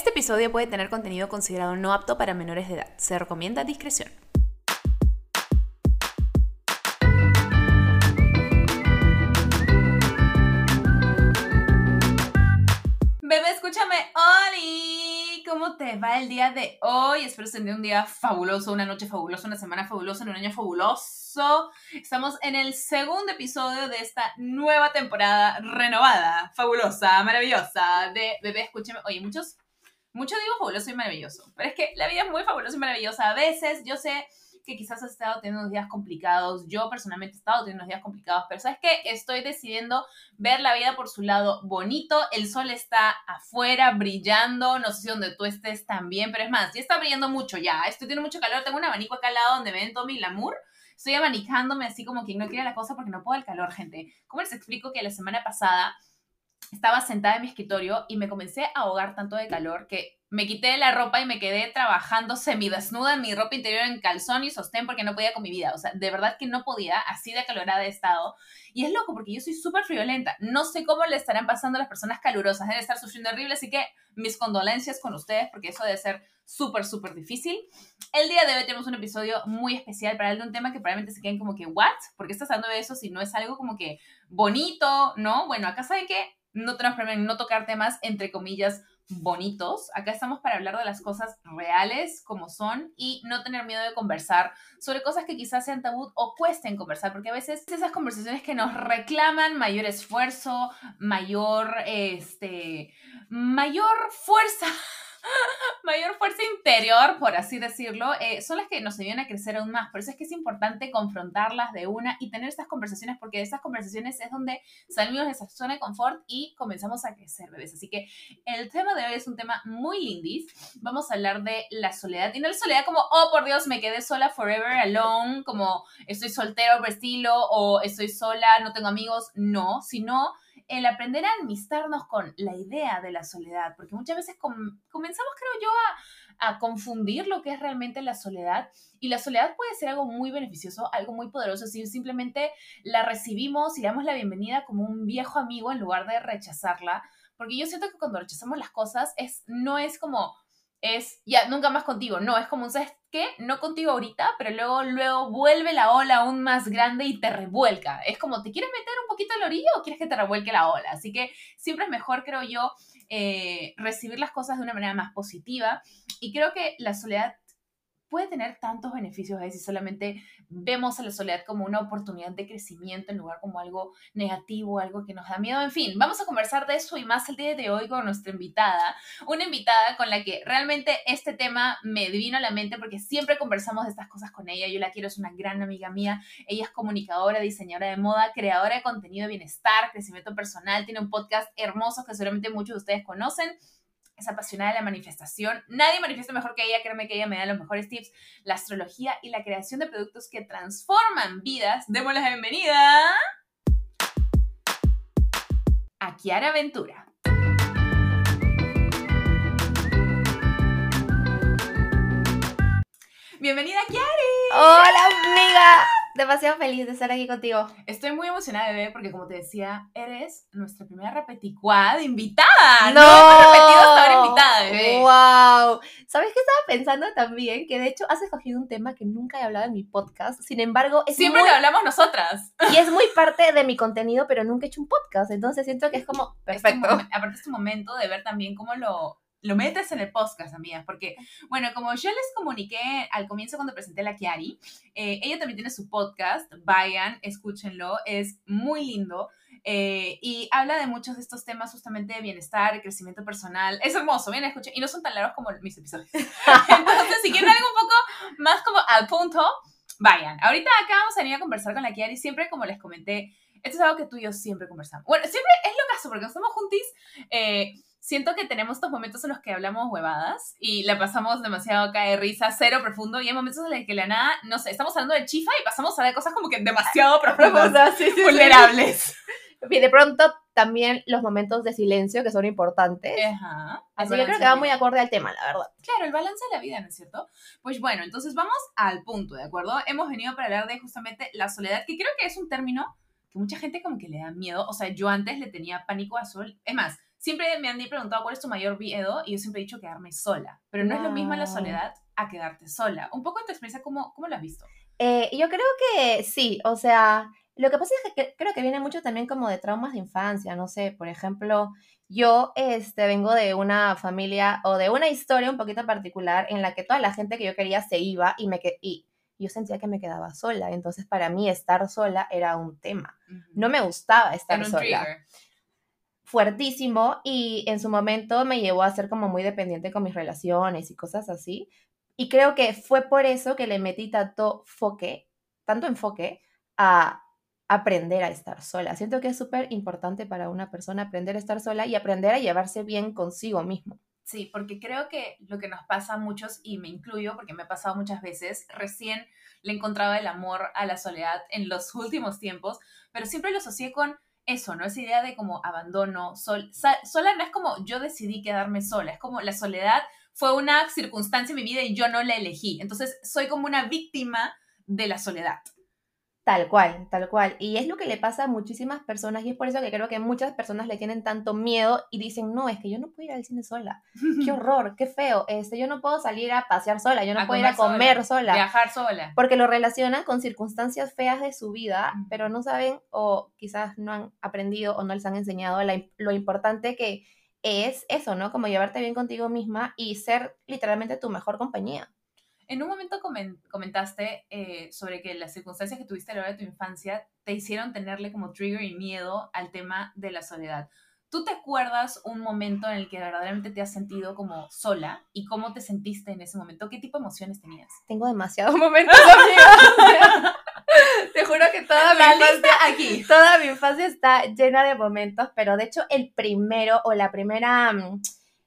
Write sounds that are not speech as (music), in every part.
Este episodio puede tener contenido considerado no apto para menores de edad. Se recomienda discreción. Bebé, escúchame, Oli. ¿Cómo te va el día de hoy? Espero que tenga un día fabuloso, una noche fabulosa, una semana fabulosa, un año fabuloso. Estamos en el segundo episodio de esta nueva temporada renovada, fabulosa, maravillosa de Bebé, escúchame. Oye, muchos mucho digo fabuloso y maravilloso, pero es que la vida es muy fabulosa y maravillosa. A veces yo sé que quizás has estado teniendo unos días complicados, yo personalmente he estado teniendo unos días complicados, pero sabes que estoy decidiendo ver la vida por su lado bonito, el sol está afuera brillando, no sé si donde tú estés también, pero es más, ya está brillando mucho ya, estoy teniendo mucho calor, tengo un abanico acá al lado donde ven todo mi glamour, estoy abanicándome así como quien no quiere la cosa porque no puedo el calor, gente. ¿Cómo les explico que la semana pasada estaba sentada en mi escritorio y me comencé a ahogar tanto de calor que me quité la ropa y me quedé trabajando semidesnuda en mi ropa interior en calzón y sostén porque no podía con mi vida. O sea, de verdad que no podía, así de acalorada he estado. Y es loco porque yo soy súper friolenta. No sé cómo le estarán pasando a las personas calurosas. Deben estar sufriendo horrible, así que mis condolencias con ustedes porque eso debe ser súper, súper difícil. El día de hoy tenemos un episodio muy especial para hablar de un tema que probablemente se queden como que, ¿what? ¿Por qué estás hablando de eso si no es algo como que bonito, no? Bueno, acá saben que no tenemos problema en no tocar temas, entre comillas, bonitos. Acá estamos para hablar de las cosas reales como son y no tener miedo de conversar sobre cosas que quizás sean tabú o cuesten conversar, porque a veces esas conversaciones que nos reclaman mayor esfuerzo, mayor, este, mayor fuerza (laughs) mayor fuerza interior, por así decirlo, eh, son las que nos ayudan a crecer aún más. Por eso es que es importante confrontarlas de una y tener estas conversaciones, porque de estas conversaciones es donde salimos de esa zona de confort y comenzamos a crecer, bebés. Así que el tema de hoy es un tema muy lindis. Vamos a hablar de la soledad. Y no la soledad como, oh, por Dios, me quedé sola forever alone, como estoy soltero por estilo, o estoy sola, no tengo amigos. No, sino el aprender a amistarnos con la idea de la soledad, porque muchas veces comenzamos, creo yo, a, a, confundir lo que es realmente la soledad. Y la soledad puede ser algo muy beneficioso, algo muy poderoso, si simplemente la recibimos y damos la bienvenida como un viejo amigo en lugar de rechazarla. Porque yo siento que cuando rechazamos las cosas es, no es como, es, ya, nunca más contigo, no, es como, ¿sabes qué? No contigo ahorita, pero luego, luego vuelve la ola aún más grande y te revuelca. Es como, ¿te quieres meter un poquito en la orilla o quieres que te revuelque la ola? Así que siempre es mejor, creo yo, eh, recibir las cosas de una manera más positiva. Y creo que la soledad puede tener tantos beneficios a si solamente vemos a la soledad como una oportunidad de crecimiento en lugar como algo negativo, algo que nos da miedo. En fin, vamos a conversar de eso y más el día de hoy con nuestra invitada, una invitada con la que realmente este tema me vino a la mente porque siempre conversamos de estas cosas con ella. Yo la quiero, es una gran amiga mía. Ella es comunicadora, diseñadora de moda, creadora de contenido de bienestar, crecimiento personal, tiene un podcast hermoso que seguramente muchos de ustedes conocen es apasionada de la manifestación. Nadie manifiesta mejor que ella, créeme que ella me da los mejores tips. La astrología y la creación de productos que transforman vidas. Démosle la bienvenida a Kiara Ventura. Bienvenida, Kiari. Hola, amiga demasiado feliz de estar aquí contigo. Estoy muy emocionada de ver porque, como te decía, eres nuestra primera repeticuada invitada. No, no repetido hasta ahora invitada, bebé. ¡Wow! ¿Sabes qué estaba pensando también? Que de hecho has escogido un tema que nunca he hablado en mi podcast. Sin embargo, es Siempre lo hablamos nosotras. Y es muy parte de mi contenido, pero nunca he hecho un podcast. Entonces siento que es como perfecto. aparte, es tu momento de ver también cómo lo lo metes en el podcast, amigas, porque, bueno, como yo les comuniqué al comienzo cuando presenté la Kiari, eh, ella también tiene su podcast, vayan, escúchenlo, es muy lindo. Eh, y habla de muchos de estos temas justamente de bienestar, crecimiento personal. Es hermoso, bien, escuchen. Y no son tan largos como mis episodios. (laughs) Entonces, si quieren algo un poco más como al punto, vayan. Ahorita acá vamos a venir a conversar con la Kiari. Siempre, como les comenté, esto es algo que tú y yo siempre conversamos. Bueno, siempre es lo caso, porque estamos juntis. Eh, siento que tenemos estos momentos en los que hablamos huevadas y la pasamos demasiado acá de risa, cero profundo, y hay momentos en los que la nada, no sé, estamos hablando de chifa y pasamos a de cosas como que demasiado (laughs) profundas, vulnerables. Y de pronto también los momentos de silencio que son importantes. Ajá. Así que creo que va muy acorde al tema, la verdad. Claro, el balance de la vida, ¿no es cierto? Pues bueno, entonces vamos al punto, ¿de acuerdo? Hemos venido para hablar de justamente la soledad, que creo que es un término que mucha gente como que le da miedo. O sea, yo antes le tenía pánico a sol. Es más, siempre me han preguntado cuál es tu mayor miedo y yo siempre he dicho quedarme sola, pero no es lo mismo la soledad a quedarte sola. Un poco en tu experiencia, ¿cómo, cómo lo has visto? Eh, yo creo que sí, o sea, lo que pasa es que creo que viene mucho también como de traumas de infancia, no sé, por ejemplo, yo este, vengo de una familia o de una historia un poquito particular en la que toda la gente que yo quería se iba y, me, y yo sentía que me quedaba sola, entonces para mí estar sola era un tema, no me gustaba estar sola. Fuertísimo y en su momento me llevó a ser como muy dependiente con mis relaciones y cosas así, y creo que fue por eso que le metí tanto enfoque, tanto enfoque a aprender a estar sola. Siento que es súper importante para una persona aprender a estar sola y aprender a llevarse bien consigo mismo. Sí, porque creo que lo que nos pasa a muchos, y me incluyo porque me ha pasado muchas veces, recién le encontraba el amor a la soledad en los (laughs) últimos tiempos, pero siempre lo asocié con eso, ¿no? Esa idea de como abandono, sol, sola no es como yo decidí quedarme sola, es como la soledad fue una circunstancia en mi vida y yo no la elegí. Entonces soy como una víctima de la soledad. Tal cual, tal cual. Y es lo que le pasa a muchísimas personas y es por eso que creo que muchas personas le tienen tanto miedo y dicen, no, es que yo no puedo ir al cine sola. (laughs) Qué horror, qué feo. Este, yo no puedo salir a pasear sola, yo no puedo ir a comer sola, Viajar sola. Porque lo relacionan con circunstancias feas de su vida, pero no saben o quizás no han aprendido o no les han enseñado lo importante que es eso, ¿no? Como llevarte bien contigo misma y ser literalmente tu mejor compañía. En un momento comentaste eh, sobre que las circunstancias que tuviste a lo largo de tu infancia te hicieron tenerle como trigger y miedo al tema de la soledad. ¿Tú te acuerdas un momento en el que verdaderamente te has sentido como sola y cómo te sentiste en ese momento? ¿Qué tipo de emociones tenías? Tengo demasiados (laughs) momentos, amiga. (laughs) Te juro que toda mi infancia aquí, toda mi infancia está llena de momentos, pero de hecho el primero o la primera, mm,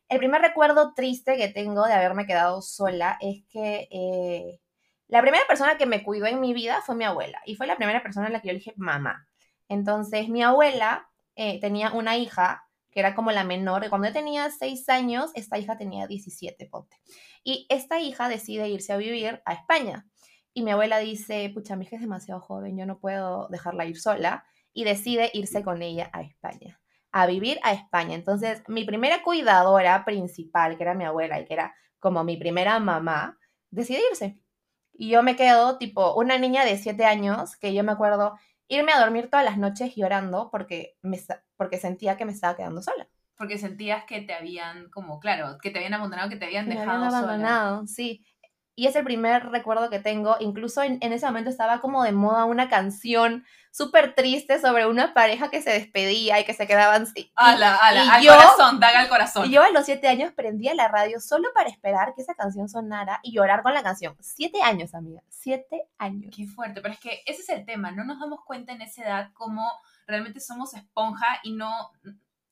el primer recuerdo triste que tengo de haberme quedado sola es que eh, la primera persona que me cuidó en mi vida fue mi abuela y fue la primera persona en la que yo dije mamá. Entonces mi abuela eh, tenía una hija que era como la menor, y cuando yo tenía seis años, esta hija tenía 17, ponte. Y esta hija decide irse a vivir a España. Y mi abuela dice, pucha, mi hija es demasiado joven, yo no puedo dejarla ir sola. Y decide irse con ella a España, a vivir a España. Entonces, mi primera cuidadora principal, que era mi abuela y que era como mi primera mamá, decide irse. Y yo me quedo tipo una niña de siete años, que yo me acuerdo irme a dormir todas las noches llorando porque, me, porque sentía que me estaba quedando sola. Porque sentías que te habían, como, claro, que te habían abandonado, que te habían dejado me habían abandonado, sí. Y es el primer recuerdo que tengo. Incluso en, ese momento estaba como de moda una canción súper triste sobre una pareja que se despedía y que se quedaban así. Ala, ala, al corazón, daga al corazón. Y yo a los siete años prendía la radio solo para esperar que esa canción sonara y llorar con la canción. Siete años, amiga. Siete años. Qué fuerte. Pero es que ese es el tema. No nos damos cuenta en esa edad cómo realmente somos esponja y no,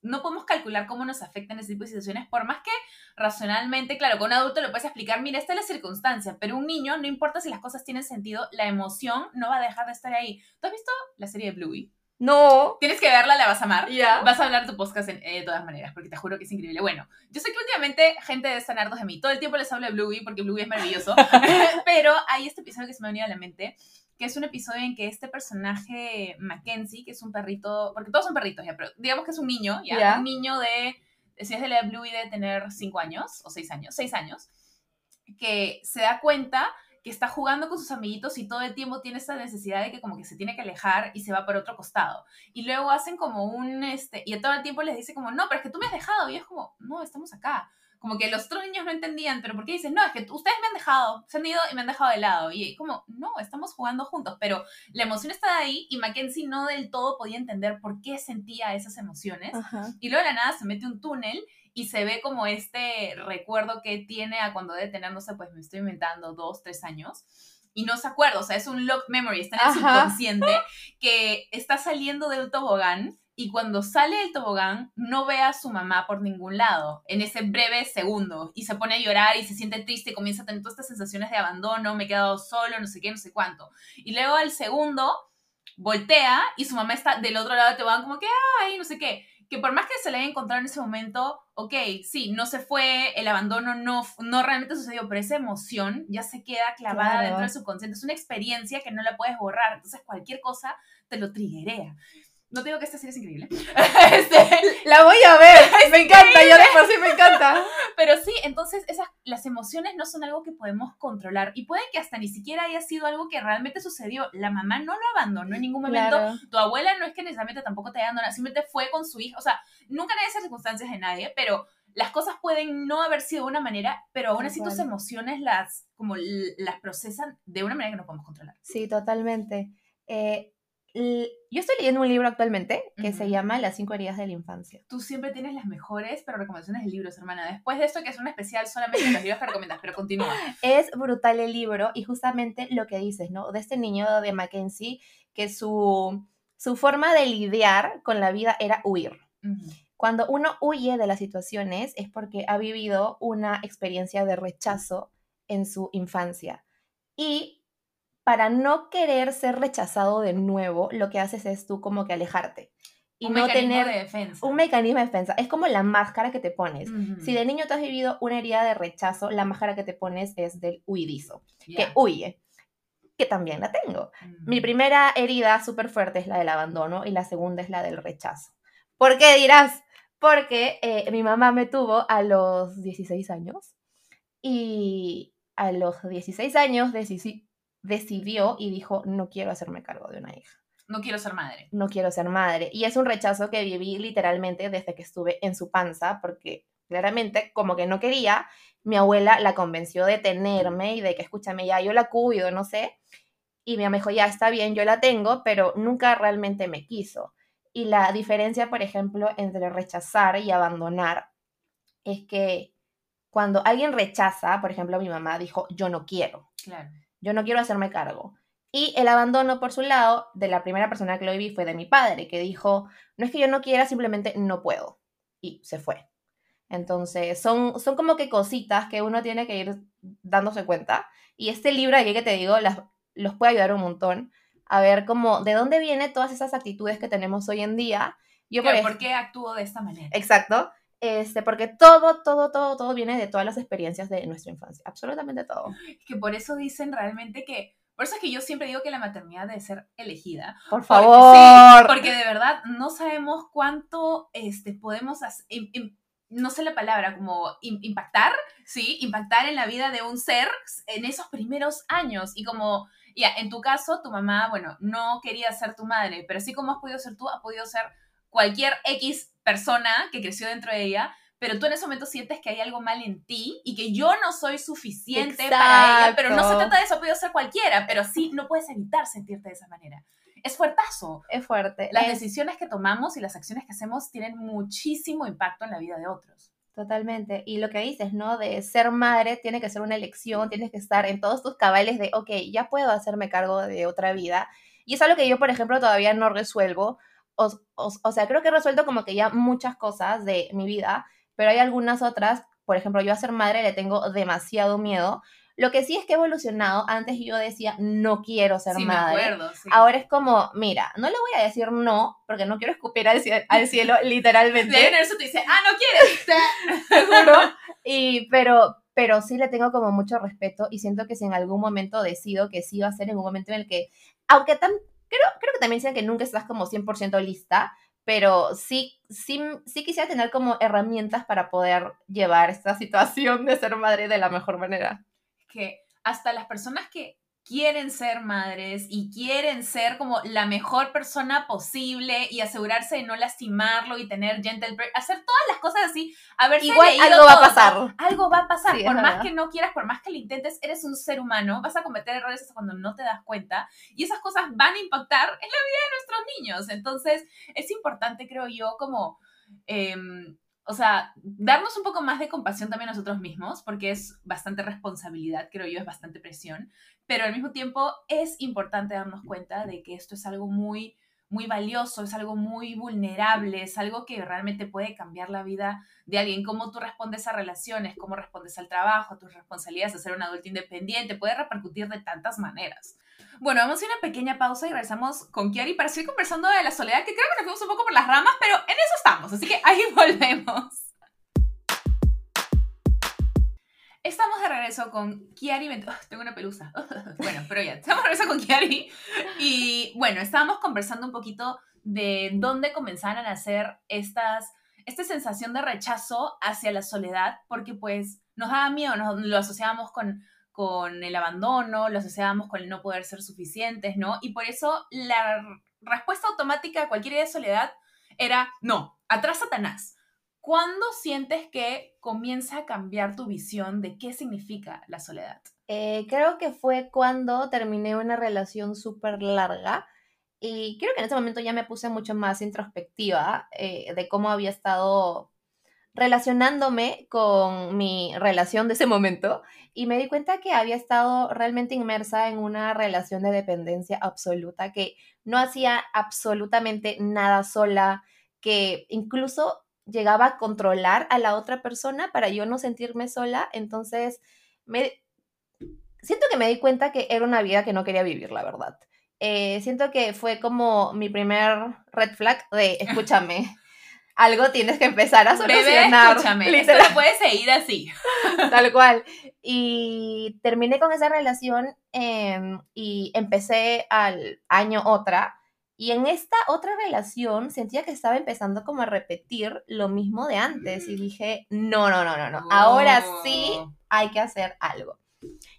no podemos calcular cómo nos afectan ese tipo de situaciones, por más que racionalmente, claro, con un adulto le puedes explicar, mira, esta es la circunstancia, pero un niño, no importa si las cosas tienen sentido, la emoción no va a dejar de estar ahí. ¿Tú has visto la serie de Bluey? No. Tienes que verla, la vas a amar. Vas a hablar tu podcast eh, de todas maneras, porque te juro que es increíble. Bueno, yo sé que últimamente gente de estar hartos de mí. Todo el tiempo les hablo de Bluey, porque Bluey es maravilloso. (laughs) pero hay este episodio que se me ha venido a la mente, que es un episodio en que este personaje, Mackenzie, que es un perrito, porque todos son perritos ya, pero digamos que es un niño, ya, un niño de, si es de la Bluey, de tener 5 años o 6 años, 6 años, que se da cuenta que está jugando con sus amiguitos y todo el tiempo tiene esta necesidad de que como que se tiene que alejar y se va por otro costado. Y luego hacen como un, este, y todo el tiempo les dice como, no, pero es que tú me has dejado. Y es como, no, estamos acá como que los otros niños no entendían, pero ¿por qué dicen, no, es que ustedes me han dejado, se han ido y me han dejado de lado? Y como, no, estamos jugando juntos, pero la emoción está ahí y Mackenzie no del todo podía entender por qué sentía esas emociones. Y luego de la nada se mete un túnel y se ve como este recuerdo que tiene a cuando debe tener, no sé, pues me estoy inventando, dos, tres años y no se acuerda, o sea, es un lock memory, está en el subconsciente, que está saliendo del tobogán y cuando sale del tobogán no ve a su mamá por ningún lado en ese breve segundo y se pone a llorar y se siente triste y comienza a tener todas estas sensaciones de abandono, me he quedado solo, no sé qué, no sé cuánto. Y luego al segundo voltea y su mamá está del otro lado del tobogán como que, ay, no sé qué. Que por más que se le haya encontrado en ese momento, ok, sí, no se fue, el abandono no, no realmente sucedió, pero esa emoción ya se queda clavada dentro de su consciente. Es una experiencia que no la puedes borrar, entonces cualquier cosa te lo triguea. No te digo que esta serie es increíble. (laughs) Este, la voy a ver. (laughs) me encanta, yo de por sí me encanta. Pero sí, entonces esas, las emociones no son algo que podemos controlar. Y puede que hasta ni siquiera haya sido algo que realmente sucedió. La mamá no lo abandonó en ningún momento. Tu abuela no es que necesariamente tampoco te haya abandonado, simplemente fue con su hija. O sea, nunca hay esas circunstancias de nadie, pero las cosas pueden no haber sido de una manera, pero aún así tus emociones las, como las procesan de una manera que no podemos controlar. Sí, totalmente. Eh, yo estoy leyendo un libro actualmente que se llama Las cinco heridas de la infancia. Tú siempre tienes las mejores, pero recomendaciones de libros, hermana. Después de esto, que es un especial solamente de los libros que recomiendas, pero continúa. (laughs) Es brutal el libro y justamente lo que dices, ¿no? De este niño de Mackenzie, que su, su forma de lidiar con la vida era huir. Cuando uno huye de las situaciones es porque ha vivido una experiencia de rechazo en su infancia. Y para no querer ser rechazado de nuevo, lo que haces es tú como que alejarte. Y un no mecanismo tener de defensa. un mecanismo de defensa. Es como la máscara que te pones. Si de niño tú has vivido una herida de rechazo, la máscara que te pones es del huidizo, que huye, que también la tengo. Mi primera herida súper fuerte es la del abandono y la segunda es la del rechazo. ¿Por qué dirás? Porque eh, mi mamá me tuvo a los 16 años y a los 16 años decidí, decidió y dijo, no quiero hacerme cargo de una hija. No quiero ser madre. No quiero ser madre. Y es un rechazo que viví literalmente desde que estuve en su panza, porque claramente, como que no quería, mi abuela la convenció de tenerme y de que, escúchame, ya yo la cuido, no sé. Y mi mamá dijo, ya está bien, yo la tengo, pero nunca realmente me quiso. Y la diferencia, por ejemplo, entre rechazar y abandonar es que cuando alguien rechaza, por ejemplo, mi mamá dijo, yo no quiero. Claro yo no quiero hacerme cargo. Y el abandono, por su lado, de la primera persona que lo viví fue de mi padre, que dijo, no es que yo no quiera, simplemente no puedo. Y se fue. Entonces, son, son como que cositas que uno tiene que ir dándose cuenta. Y este libro aquí que te digo, las, los puede ayudar un montón a ver cómo, de dónde vienen todas esas actitudes que tenemos hoy en día. Yo, por, qué actúo de esta manera? Exacto. Este, porque todo, todo, todo, todo viene de todas las experiencias de nuestra infancia, absolutamente todo. Que por eso dicen realmente que, por eso es que yo siempre digo que la maternidad debe ser elegida. Por favor. Porque, de verdad no sabemos cuánto este, podemos hacer, no sé la palabra, como impactar, ¿sí? Impactar en la vida de un ser en esos primeros años. Y como, ya, en tu caso, tu mamá, bueno, no quería ser tu madre, pero sí como has podido ser tú, ha podido ser cualquier X persona que creció dentro de ella, pero tú en ese momento sientes que hay algo mal en ti y que yo no soy suficiente para ella, pero no se trata de eso, puede ser cualquiera, pero sí no puedes evitar sentirte de esa manera. Es fuertazo. Es fuerte. Las decisiones que tomamos y las acciones que hacemos tienen muchísimo impacto en la vida de otros. Totalmente. Y lo que dices, ¿no? De ser madre tiene que ser una elección, tienes que estar en todos tus cabales de, ok, ya puedo hacerme cargo de otra vida. Y es algo que yo, por ejemplo, todavía no resuelvo o, sea, creo que he resuelto como que ya muchas cosas de mi vida, pero hay algunas otras, por ejemplo, yo a ser madre le tengo demasiado miedo. Lo que sí es que he evolucionado. Antes yo decía, no quiero ser madre. Me acuerdo, sí. Ahora es como, mira, no le voy a decir no, porque no quiero escupir al, cielo, al cielo (laughs) literalmente. De eso te dice, ah, no quieres. (laughs) Seguro. y, pero, pero sí le tengo como mucho respeto y siento que si en algún momento decido que sí va a ser en un momento en el que, aunque tan, Creo, creo que también dicen que nunca estás como 100% lista, pero sí, sí, sí quisiera tener como herramientas para poder llevar esta situación de ser madre de la mejor manera. Que hasta las personas que quieren ser madres y quieren ser como la mejor persona posible y asegurarse de no lastimarlo y tener gentle hacer todas las cosas así, a ver Igual algo va a pasar. Algo va a pasar, por más que no quieras, por más que lo intentes, eres un ser humano, vas a cometer errores hasta cuando no te das cuenta y esas cosas van a impactar en la vida de nuestros niños. Entonces, es importante, creo yo, como... Em, o sea, darnos un poco más de compasión también a nosotros mismos, porque es bastante responsabilidad, creo yo, es bastante presión, pero al mismo tiempo es importante darnos cuenta de que esto es algo muy, muy valioso, es algo muy vulnerable, es algo que realmente puede cambiar la vida de alguien, cómo tú respondes a relaciones, cómo respondes al trabajo, tus responsabilidades de ser un adulto independiente, puede repercutir de tantas maneras. Bueno, vamos a una pequeña pausa y regresamos con Kiari para seguir conversando de la soledad, que creo que nos fuimos un poco por las ramas, pero en eso estamos, así que ahí (laughs) volvemos. Estamos de regreso con Kiari. tengo una pelusa. (laughs) bueno, pero ya, estamos de regreso con Kiari. Y bueno, estábamos conversando un poquito de dónde comenzaron a hacer estas, esta sensación de rechazo hacia la soledad, porque pues nos daba miedo, nos, lo asociábamos con, con el abandono, lo asociábamos con el no poder ser suficientes, ¿no? Y por eso la respuesta automática a cualquier idea de soledad era, no, atrás Satanás. ¿Cuándo sientes que comienza a cambiar tu visión de qué significa la soledad? Eh, creo que fue cuando terminé una relación súper larga y creo que en ese momento ya me puse mucho más introspectiva eh, de cómo había estado relacionándome con mi relación de ese momento y me di cuenta que había estado realmente inmersa en una relación de dependencia absoluta, que no hacía absolutamente nada sola, que incluso llegaba a controlar a la otra persona para yo no sentirme sola. Entonces, me, siento que me di cuenta que era una vida que no quería vivir, la verdad. Eh, siento que fue como mi primer red flag de, escúchame, (laughs) algo tienes que empezar a solucionar. escúchame, esto no puede seguir así. (laughs) Tal cual. Y terminé con esa relación em, y empecé al año otra. Y en esta otra relación sentía que estaba empezando como a repetir lo mismo de antes. Y dije, no, no, no, no, no. Ahora sí oh. hay que hacer algo.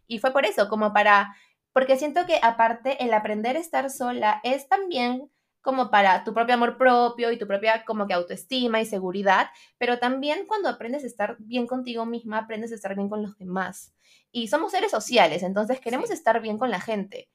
Y fue por eso, como para, porque siento que aparte el aprender a estar sola es también como para tu propio amor propio y tu propia como que autoestima y seguridad, pero también cuando aprendes a estar bien contigo misma, aprendes a estar bien con los demás. Y somos seres sociales, entonces queremos estar bien con la gente.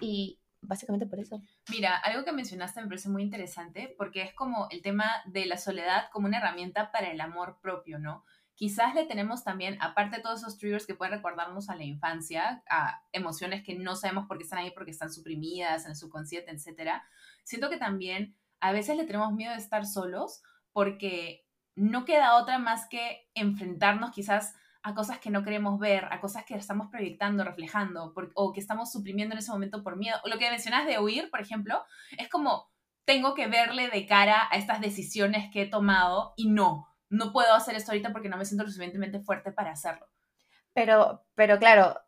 Y básicamente por eso. Mira, algo que mencionaste me parece muy interesante porque es como el tema de la soledad como una herramienta para el amor propio, ¿no? Quizás le tenemos también, aparte de todos esos triggers que pueden recordarnos a la infancia, a emociones que no sabemos por qué están ahí, porque están suprimidas en el subconsciente, etcétera. Siento que también a veces le tenemos miedo de estar solos porque no queda otra más que enfrentarnos quizás a cosas que no queremos ver, a cosas que estamos proyectando, reflejando, o que estamos suprimiendo en ese momento por miedo. Lo que mencionas de huir, por ejemplo, es como tengo que verle de cara a estas decisiones que he tomado y no, no puedo hacer esto ahorita porque no me siento lo suficientemente fuerte para hacerlo. Pero, pero claro,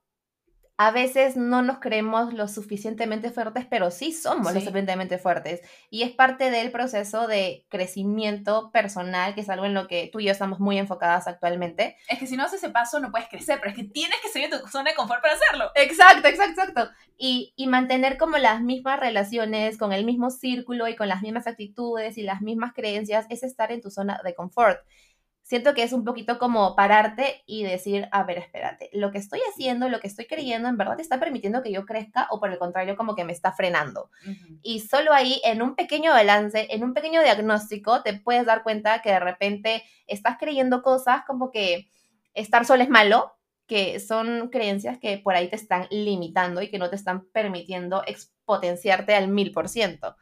a veces no nos creemos lo suficientemente fuertes, pero sí somos lo suficientemente fuertes. Y es parte del proceso de crecimiento personal, que es algo en lo que tú y yo estamos muy enfocadas actualmente. Es que si no haces ese paso no puedes crecer, pero es que tienes que seguir tu zona de confort para hacerlo. Exacto, exacto, exacto. Y, y mantener como las mismas relaciones, con el mismo círculo y con las mismas actitudes y las mismas creencias, es estar en tu zona de confort siento que es un poquito como pararte y decir, a ver, espérate, lo que estoy haciendo, lo que estoy creyendo, en verdad te está permitiendo que yo crezca o por el contrario como que me está frenando. Y solo ahí, en un pequeño balance, en un pequeño diagnóstico, te puedes dar cuenta que de repente estás creyendo cosas como que estar solo es malo, que son creencias que por ahí te están limitando y que no te están permitiendo exponenciarte al mil por ciento.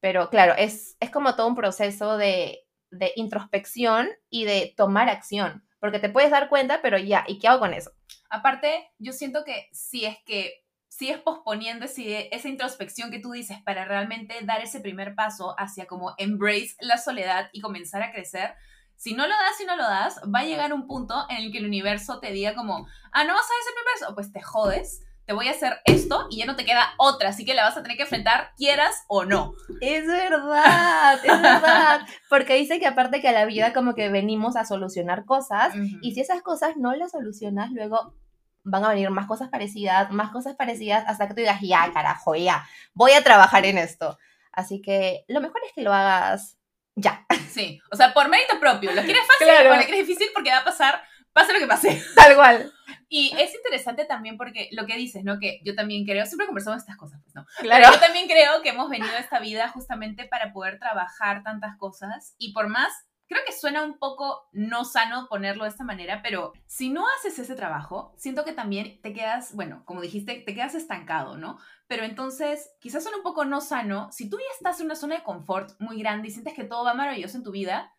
Pero claro, es, es como todo un proceso de de introspección y de tomar acción, porque te puedes dar cuenta, pero ya, ¿y qué hago con eso? Aparte, yo siento que si es que sigues posponiendo esa introspección que tú dices para realmente dar ese primer paso hacia como embrace la soledad y comenzar a crecer, si no lo das y no lo das, va a llegar un punto en el que el universo te diga como, ah, no vas a dar ese primer paso, pues te jodes te voy a hacer esto y ya no te queda otra, así que la vas a tener que enfrentar, quieras o no. Es verdad, es verdad. (laughs) Porque dice que aparte que a la vida como que venimos a solucionar cosas y si esas cosas no las solucionas, luego van a venir más cosas parecidas, más cosas parecidas, hasta que tú digas, ya, carajo, ya, voy a trabajar en esto. Así que lo mejor es que lo hagas ya. (laughs) Sí, o sea, por mérito propio. Lo quieres fácil claro. o lo quieres difícil porque va a pasar pase lo que pase. Tal cual. Y es interesante también porque lo que dices, ¿no? Que yo también creo, siempre conversamos estas cosas, pues, ¿no? Claro. yo también creo que hemos venido a esta vida justamente para poder trabajar tantas cosas y por más, creo que suena un poco no sano ponerlo de esta manera, pero si no haces ese trabajo, siento que también te quedas, bueno, como dijiste, te quedas estancado, ¿no? Pero entonces, quizás suena un poco no sano, si tú ya estás en una zona de confort muy grande y sientes que todo va maravilloso en tu vida,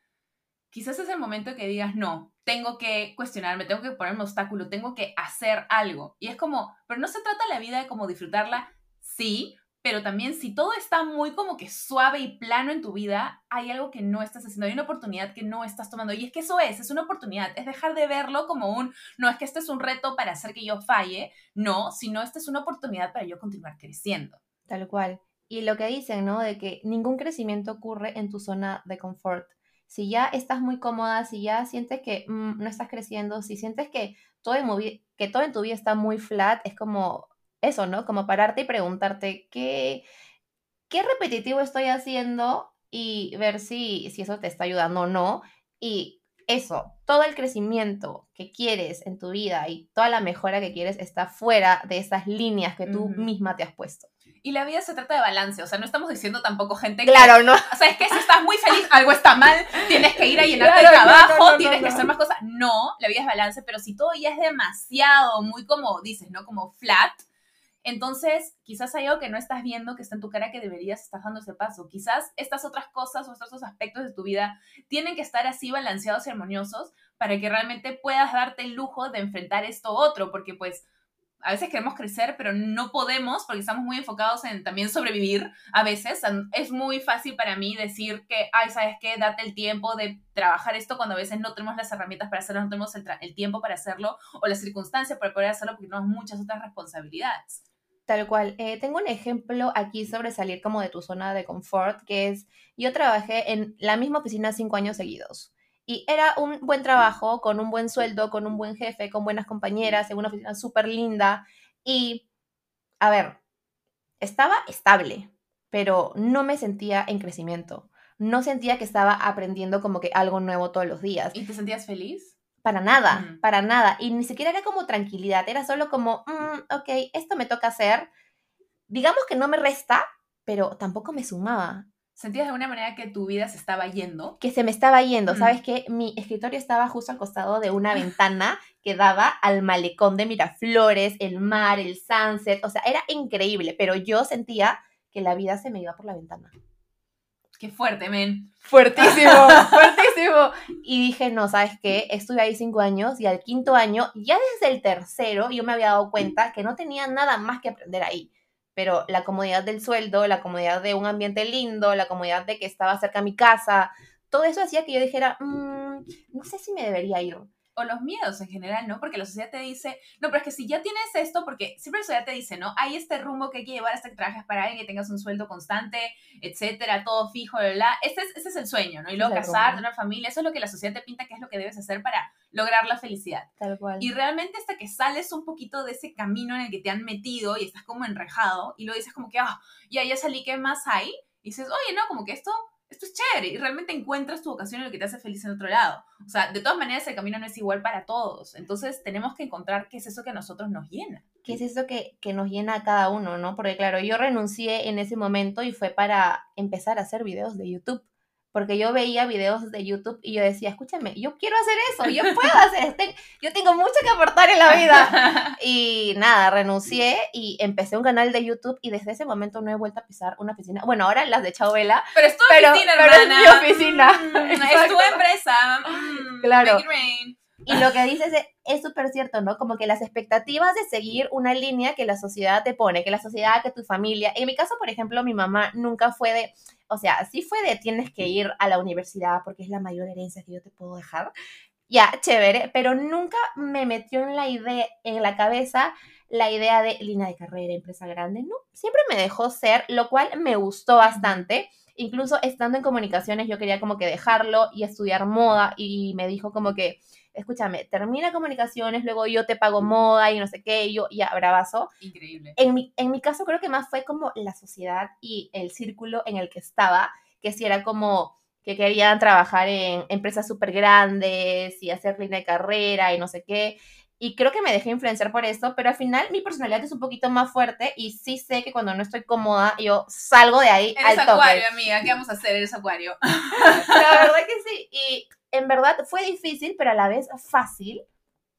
quizás es el momento que digas, no, tengo que cuestionarme, tengo que ponerme obstáculo, tengo que hacer algo. Y es como, pero no se trata la vida de como disfrutarla, sí, pero también si todo está muy como que suave y plano en tu vida, hay algo que no estás haciendo, hay una oportunidad que no estás tomando. Y es que eso es, es una oportunidad, es dejar de verlo como un, no es que este es un reto para hacer que yo falle, no, sino esta es una oportunidad para yo continuar creciendo. Tal cual. Y lo que dicen, ¿no? De que ningún crecimiento ocurre en tu zona de confort. Si ya estás muy cómoda, si ya sientes que mm, no estás creciendo, si sientes que todo, en que todo en tu vida está muy flat, es como eso, ¿no? Como pararte y preguntarte qué, qué repetitivo estoy haciendo y ver si, si eso te está ayudando o no. Y eso, todo el crecimiento que quieres en tu vida y toda la mejora que quieres está fuera de esas líneas que tú misma te has puesto. Y la vida se trata de balance, o sea, no estamos diciendo tampoco gente Claro, no. O sea, es que si estás muy feliz, algo está mal, tienes que ir a llenarte de trabajo, tienes que hacer más cosas. No, la vida es balance, pero si todo ya es demasiado, muy como dices, ¿no? Como flat, entonces, quizás hay algo que no estás viendo que está en tu cara que deberías estar dando ese paso. Quizás estas otras cosas o estos otros aspectos de tu vida tienen que estar así balanceados y armoniosos para que realmente puedas darte el lujo de enfrentar esto otro, porque pues a veces queremos crecer, pero no podemos porque estamos muy enfocados en también sobrevivir a veces. Es muy fácil para mí decir que, ay, ¿sabes qué? Date el tiempo de trabajar esto cuando a veces no tenemos las herramientas para hacerlo, no tenemos el, el tiempo para hacerlo o las circunstancias para poder hacerlo porque tenemos muchas otras responsabilidades. Tal cual. Eh, tengo un ejemplo aquí sobre salir como de tu zona de confort, que es, yo trabajé en la misma oficina cinco años seguidos. Y era un buen trabajo, con un buen sueldo, con un buen jefe, con buenas compañeras, en una oficina súper linda. Y, a ver, estaba estable, pero no me sentía en crecimiento. No sentía que estaba aprendiendo como que algo nuevo todos los días. ¿Y te sentías feliz? Para nada, para nada. Y ni siquiera era como tranquilidad, era solo como, mm, ok, esto me toca hacer. Digamos que no me resta, pero tampoco me sumaba. ¿Sentías de alguna manera que tu vida se estaba yendo? Que se me estaba yendo. ¿Sabes qué? Mi escritorio estaba justo al costado de una ventana que daba al malecón de Miraflores, el mar, el sunset. O sea, era increíble, pero yo sentía que la vida se me iba por la ventana. Qué fuerte, men. Fuertísimo, (laughs) fuertísimo. Y dije, no, ¿sabes qué? Estuve ahí cinco años y al quinto año, ya desde el tercero, yo me había dado cuenta que no tenía nada más que aprender ahí. Pero la comodidad del sueldo, la comodidad de un ambiente lindo, la comodidad de que estaba cerca a mi casa, todo eso hacía que yo dijera, mm, no sé si me debería ir o los miedos en general, ¿no? Porque la sociedad te dice, no, pero es que si ya tienes esto, porque siempre la sociedad te dice, ¿no? Hay este rumbo que hay que llevar hasta que trabajes para alguien, que tengas un sueldo constante, etcétera, todo fijo, bla, bla. Ese es, ese es el sueño, ¿no? Y luego casar, tener familia, eso es lo que la sociedad te pinta que es lo que debes hacer para lograr la felicidad. Tal cual. Y realmente hasta que sales un poquito de ese camino en el que te han metido y estás como enrejado y luego dices como que, ah, ya, ya salí, ¿qué más hay? Y dices, oye, no, como que esto esto es chévere y realmente encuentras tu vocación en lo que te hace feliz en otro lado. O sea, de todas maneras el camino no es igual para todos. Entonces tenemos que encontrar qué es eso que a nosotros nos llena. ¿Qué es eso que, que nos llena a cada uno, no? Porque claro, yo renuncié en ese momento y fue para empezar a hacer videos de YouTube porque yo veía videos de YouTube y yo decía, escúchame, yo quiero hacer eso, yo puedo hacer esto, yo tengo mucho que aportar en la vida. (laughs) Y nada, renuncié y empecé un canal de YouTube y desde ese momento no he vuelto a pisar una oficina. Bueno, ahora las de Chabela. Pero es tu oficina, pero es mi oficina. Mm, es tu empresa. Mm, claro. Y lo que dices es súper cierto, ¿no? Como que las expectativas de seguir una línea que la sociedad te pone, que la sociedad, que tu familia. En mi caso, por ejemplo, mi mamá nunca fue de, o sea, sí fue de tienes que ir a la universidad porque es la mayor herencia que yo te puedo dejar. Ya, chévere, pero nunca me metió en la idea, en la cabeza la idea de línea de carrera, empresa grande, no, siempre me dejó ser, lo cual me gustó bastante. Incluso estando en comunicaciones yo quería como que dejarlo y estudiar moda y me dijo como que escúchame, termina comunicaciones, luego yo te pago moda y no sé qué, y yo ya, bravazo. Increíble. En mi, en mi caso creo que más fue como la sociedad y el círculo en el que estaba, que si era como que querían trabajar en empresas súper grandes y hacer línea de carrera y no sé qué. Y creo que me dejé influenciar por eso, pero al final mi personalidad es un poquito más fuerte y sí sé que cuando no estoy cómoda, yo salgo de ahí Eres acuario, amiga. ¿Qué vamos a hacer? Eres acuario. (laughs) La verdad que sí. Y en verdad fue difícil, pero a la vez fácil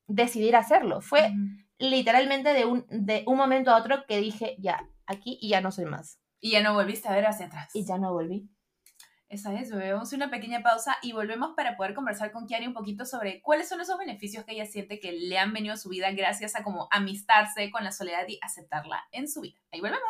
decidir hacerlo. Fue literalmente de un, de un momento a otro que dije, ya, aquí y ya no soy más. Y ya no volviste a ver hacia atrás. Y ya no volví. Esa es, a una pequeña pausa y volvemos para poder conversar con Kiari un poquito sobre cuáles son esos beneficios que ella siente que le han venido a su vida gracias a como amistarse con la soledad y aceptarla en su vida. Ahí volvemos.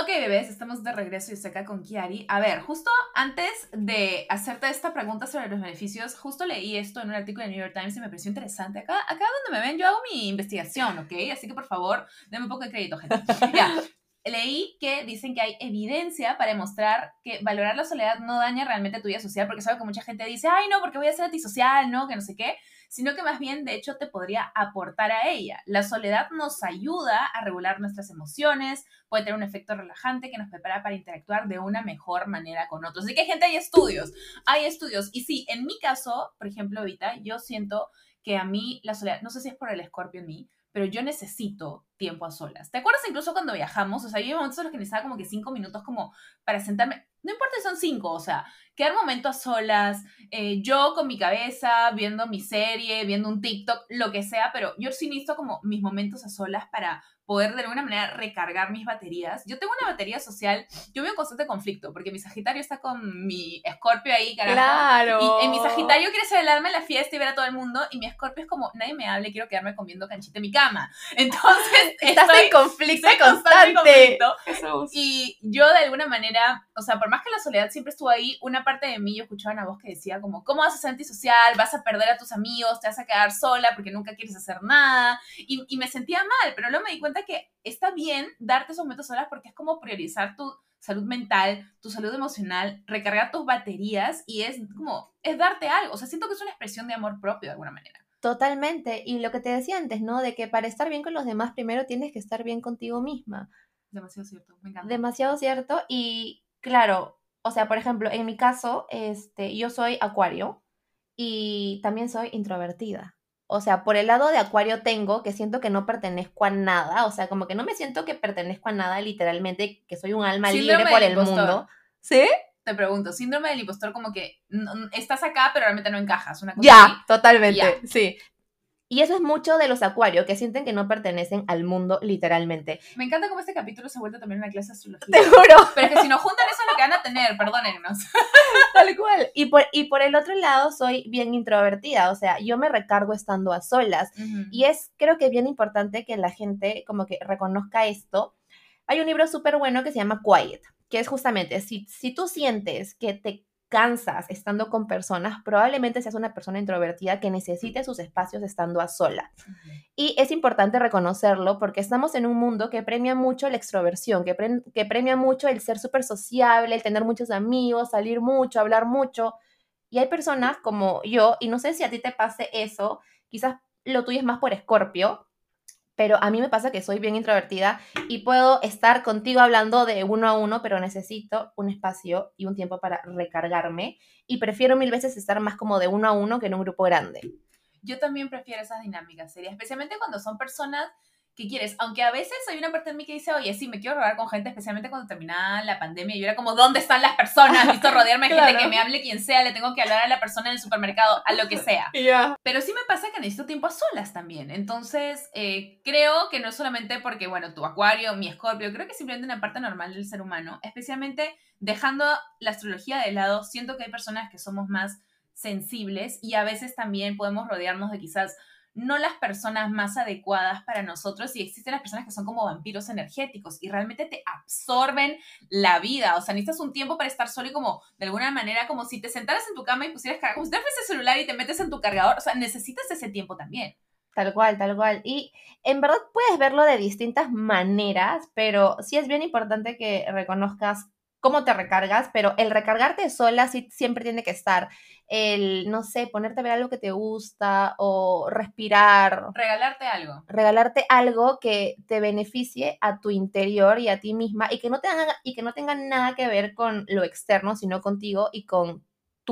Ok, bebés, estamos de regreso y estoy acá con Kiari. A ver, justo antes de hacerte esta pregunta sobre los beneficios, justo leí esto en un artículo de New York Times y me pareció interesante. Acá, acá donde me ven, yo hago mi investigación, ¿ok? Así que por favor, denme un poco de crédito, gente. Ya. Leí que dicen que hay evidencia para demostrar que valorar la soledad no daña realmente tu vida social, porque sabe que mucha gente dice, ay, no, porque voy a ser antisocial, ¿no? Que no sé qué sino que más bien, de hecho, te podría aportar a ella. La soledad nos ayuda a regular nuestras emociones, puede tener un efecto relajante que nos prepara para interactuar de una mejor manera con otros. Así que, gente, hay estudios, hay estudios. Y sí, en mi caso, por ejemplo, ahorita, yo siento que a mí la soledad, no sé si es por el escorpio en mí, pero yo necesito tiempo a solas. ¿Te acuerdas incluso cuando viajamos? O sea, yo momentos en los que necesitaba como que cinco minutos como para sentarme. No importa si son cinco, o sea, quedar momento a solas, eh, yo con mi cabeza, viendo mi serie, viendo un TikTok, lo que sea, pero yo sí necesito como mis momentos a solas para poder de alguna manera recargar mis baterías. Yo tengo una batería social, yo veo un constante conflicto, porque mi Sagitario está con mi Escorpio ahí, carajo. Claro. Y en mi Sagitario quiere celebrarme en la fiesta y ver a todo el mundo, y mi Escorpio es como, nadie me hable, quiero quedarme comiendo canchita en mi cama. (laughs) Entonces, (laughs) estás en conflicto constante. Y yo de alguna manera, o sea, por más que la soledad siempre estuvo ahí, una parte de mí yo escuchaba una voz que decía como, ¿cómo vas a ser antisocial? Vas a perder a tus amigos, te vas a quedar sola porque nunca quieres hacer nada. Y, y me sentía mal, pero luego me di cuenta que está bien darte esos momentos solas porque es como priorizar tu salud mental, tu salud emocional, recargar tus baterías y es como, es darte algo. O sea, siento que es una expresión de amor propio de alguna manera. Totalmente. Y lo que te decía antes, ¿no? De que para estar bien con los demás, primero tienes que estar bien contigo misma. Demasiado cierto, me encanta. Demasiado cierto. Y claro, o sea, por ejemplo, en mi caso, este, yo soy acuario y también soy introvertida. O sea, por el lado de Acuario tengo que siento que no pertenezco a nada, o sea, como que no me siento que pertenezco a nada literalmente, que soy un alma libre por el mundo. ¿Sí? Te pregunto, síndrome del impostor como que estás acá pero realmente no encajas, una cosa Ya, totalmente, sí. Y eso es mucho de los acuarios, que sienten que no pertenecen al mundo literalmente. Me encanta cómo este capítulo se ha vuelto también una clase de astrología. Te juro. Pero es que si no juntan eso lo que van a tener, perdónennos. (laughs) Tal cual. Y por, y por el otro lado, soy bien introvertida, o sea, yo me recargo estando a solas. Y es, creo que es bien importante que la gente como que reconozca esto. Hay un libro súper bueno que se llama Quiet, que es justamente, si, si tú sientes que te cansas estando con personas, probablemente seas una persona introvertida que necesite sus espacios estando a solas. Y es importante reconocerlo porque estamos en un mundo que premia mucho la extroversión, que, que premia mucho el ser súper sociable, el tener muchos amigos, salir mucho, hablar mucho. Y hay personas como yo, y no sé si a ti te pase eso, quizás lo tuyo es más por escorpio, pero a mí me pasa que soy bien introvertida y puedo estar contigo hablando de uno a uno, pero necesito un espacio y un tiempo para recargarme y prefiero mil veces estar más como de uno a uno que en un grupo grande. Yo también prefiero esas dinámicas, sería especialmente cuando son personas ¿qué quieres? Aunque a veces hay una parte de mí que dice, oye, sí, me quiero rodear con gente, especialmente cuando terminaba la pandemia. Y yo era como, ¿dónde están las personas? Visto (laughs) rodearme de gente que me hable quien sea, le tengo que hablar a la persona en el supermercado, a lo que sea. (laughs) Pero sí me pasa que necesito tiempo a solas también. Entonces, eh, creo que no es solamente porque, bueno, tu acuario, mi escorpio, creo que simplemente una parte normal del ser humano, especialmente dejando la astrología de lado, siento que hay personas que somos más sensibles y a veces también podemos rodearnos de quizás no las personas más adecuadas para nosotros y existen las personas que son como vampiros energéticos y realmente te absorben la vida. O sea, necesitas un tiempo para estar solo y como de alguna manera como si te sentaras en tu cama y pusieras como si te fuese celular y te metes en tu cargador. O sea, necesitas ese tiempo también. Tal cual, tal cual. Y en verdad puedes verlo de distintas maneras, pero sí es bien importante que reconozcas cómo te recargas, pero el recargarte sola sí siempre tiene que estar. El, no sé, ponerte a ver algo que te gusta o respirar. Regalarte algo. Regalarte algo que te beneficie a tu interior y a ti misma y que no, tenga, y que no tenga nada que ver con lo externo, sino contigo y con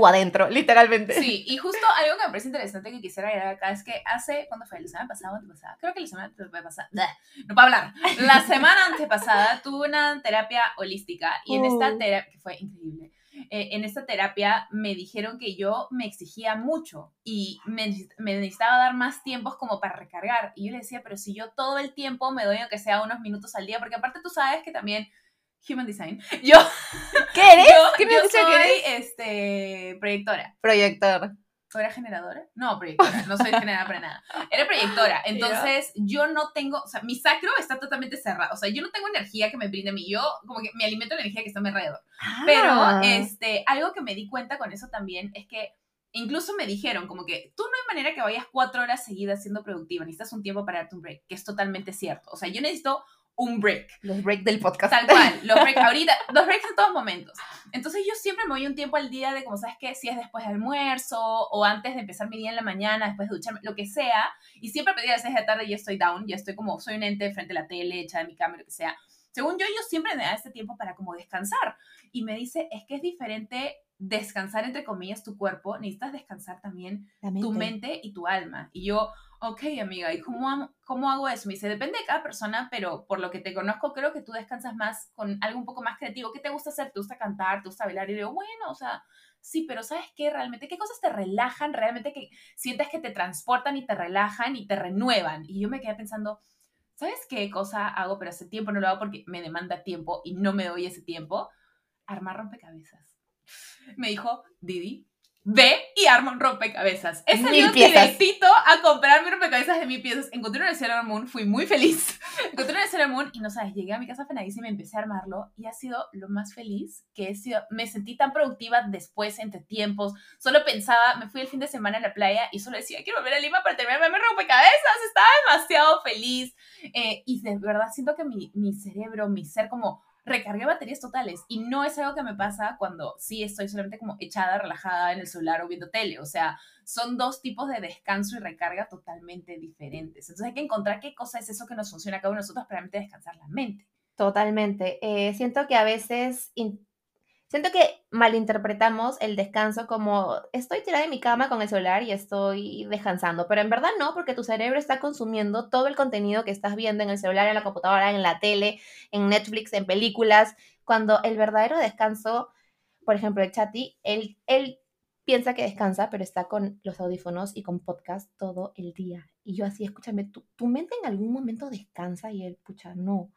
adentro, literalmente. Sí, y justo algo que me parece interesante que quisiera agregar acá es que hace, ¿cuándo fue? ¿La semana pasada o antepasada? Creo que la semana antepasada. No puedo hablar. La (laughs) semana antepasada tuve una terapia holística y en esta uh. terapia, que fue increíble, eh, en esta terapia me dijeron que yo me exigía mucho y me, me, necesitaba dar más tiempos como para recargar. Y yo le decía, pero si yo todo el tiempo me doy aunque sea unos minutos al día, porque aparte tú sabes que también Human Design. Yo. (laughs) ¿Qué eres? ¿Qué me yo soy, este, proyectora. Proyector. ¿O era generadora? No, proyectora. No soy generadora para nada. Era proyectora. (laughs) Entonces, yo no tengo, o sea, mi sacro está totalmente cerrado. O sea, yo no tengo energía que me brinde a mí. Yo, como que me alimento la energía que está a mi alrededor. Pero, Ah. este, algo que me di cuenta con eso también es que incluso me dijeron como que tú no hay manera que vayas cuatro horas seguidas siendo productiva. Necesitas un tiempo para darte un break, que es totalmente cierto. O sea, yo necesito un break. Los breaks del podcast. Tal cual, (laughs) los breaks, ahorita, los breaks en todos momentos. Entonces yo siempre me doy un tiempo al día de, como sabes qué, si es después de almuerzo o antes de empezar mi día en la mañana, después de ducharme, lo que sea. Y siempre a partir de las 6 de la tarde ya estoy down, ya estoy como, soy un ente frente a la tele, hecha de mi cama, lo que sea. Según yo, yo siempre me da este tiempo para como descansar. Y me dice, es que es diferente descansar, entre comillas, tu cuerpo, necesitas descansar también tu mente y tu alma. Y yo, ok, amiga, ¿y cómo, cómo hago eso? Me dice, depende de cada persona, pero por lo que te conozco, creo que tú descansas más con algo un poco más creativo. ¿Qué te gusta hacer? ¿Te gusta cantar? ¿Te gusta bailar? Y digo, bueno, o sea, sí, pero ¿sabes qué? Realmente, ¿qué cosas te relajan? Realmente que sientes que te transportan y te relajan y te renuevan. Y yo me quedé pensando, ¿sabes qué cosa hago? Pero hace tiempo no lo hago porque me demanda tiempo y no me doy ese tiempo. Armar rompecabezas. Me dijo, Didi, ve y arma un rompecabezas. He salido directito a comprar mi rompecabezas de mil piezas. Encontré uno de Sailor Moon, fui muy feliz. (laughs) Encontré uno de Sailor Moon y no sabes, llegué a mi casa y empecé a armarlo y ha sido lo más feliz que he sido. Me sentí tan productiva después, entre tiempos. Solo pensaba, me fui el fin de semana a la playa y solo decía, quiero volver a Lima para terminarme mi rompecabezas. Estaba demasiado feliz. Eh, y de verdad siento que mi, mi cerebro, mi ser como recargué baterías totales y no es algo que me pasa cuando sí estoy solamente como echada, relajada en el celular o viendo tele. O sea, son dos tipos de descanso y recarga totalmente diferentes. Entonces hay que encontrar qué cosa es eso que nos funciona a cada uno de nosotros para realmente descansar la mente. Totalmente. Eh, siento que a veces, siento que malinterpretamos el descanso como estoy tirada en mi cama con el celular y estoy descansando, pero en verdad no, porque tu cerebro está consumiendo todo el contenido que estás viendo en el celular, en la computadora, en la tele, en Netflix, en películas, cuando el verdadero descanso, por ejemplo, el Chati, él, él piensa que descansa, pero está con los audífonos y con podcast todo el día. Y yo así, escúchame, ¿tu, tu mente en algún momento descansa? Y él, pucha, no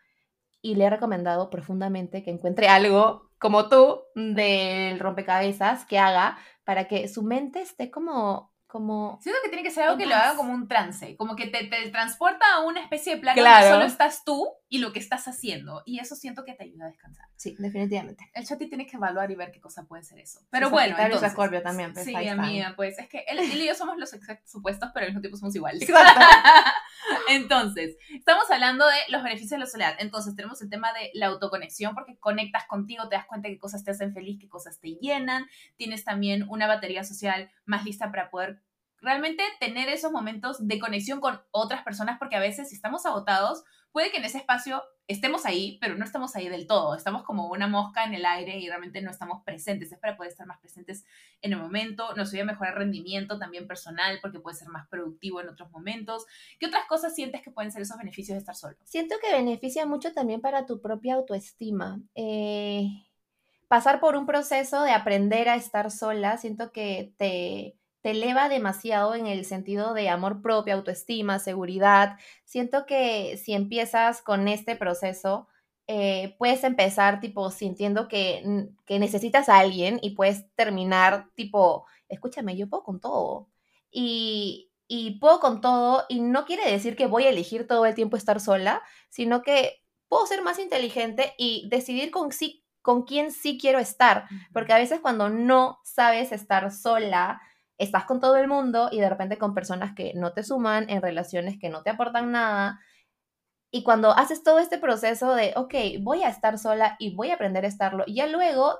y le he recomendado profundamente que encuentre algo como tú del rompecabezas que haga para que su mente esté como como Siento que tiene que ser algo que lo haga como un trance, como que te, te transporta a una especie de plano Claro. donde solo estás tú y lo que estás haciendo. Y eso siento que te ayuda a descansar. sí, definitivamente. El Chati tiene que evaluar y ver qué cosa puede ser eso. Pero Sí, bueno, entonces, Escorpio también, pues, sí, amiga, pues es que él, él y yo somos los exactos supuestos, pero al mismo tiempo somos iguales. Exacto. (laughs) Entonces, estamos hablando de los beneficios de la soledad. Entonces, tenemos el tema de la autoconexión, porque conectas contigo, te das cuenta de qué cosas te hacen feliz, qué cosas te llenan. Tienes también una batería social más lista para poder realmente tener esos momentos de conexión con otras personas, porque a veces si estamos agotados, puede que en ese espacio estemos ahí, pero no estamos ahí del todo. Estamos como una mosca en el aire y realmente no estamos presentes. Es para poder estar más presentes en el momento. Nos ayuda a mejorar rendimiento también personal, porque puede ser más productivo en otros momentos. ¿Qué otras cosas sientes que pueden ser esos beneficios de estar solo? Siento que beneficia mucho también para tu propia autoestima. Eh, pasar por un proceso de aprender a estar sola, siento que te, te eleva demasiado en el sentido de amor propio, autoestima, seguridad. Siento que si empiezas con este proceso, eh, puedes empezar tipo sintiendo que, que necesitas a alguien y puedes terminar tipo, escúchame, yo puedo con todo. Y, y puedo con todo y no quiere decir que voy a elegir todo el tiempo estar sola, sino que puedo ser más inteligente y decidir con, sí, con quién sí quiero estar. Porque a veces cuando no sabes estar sola, estás con todo el mundo y de repente con personas que no te suman, en relaciones que no te aportan nada. Y cuando haces todo este proceso de, ok, voy a estar sola y voy a aprender a estarlo, ya luego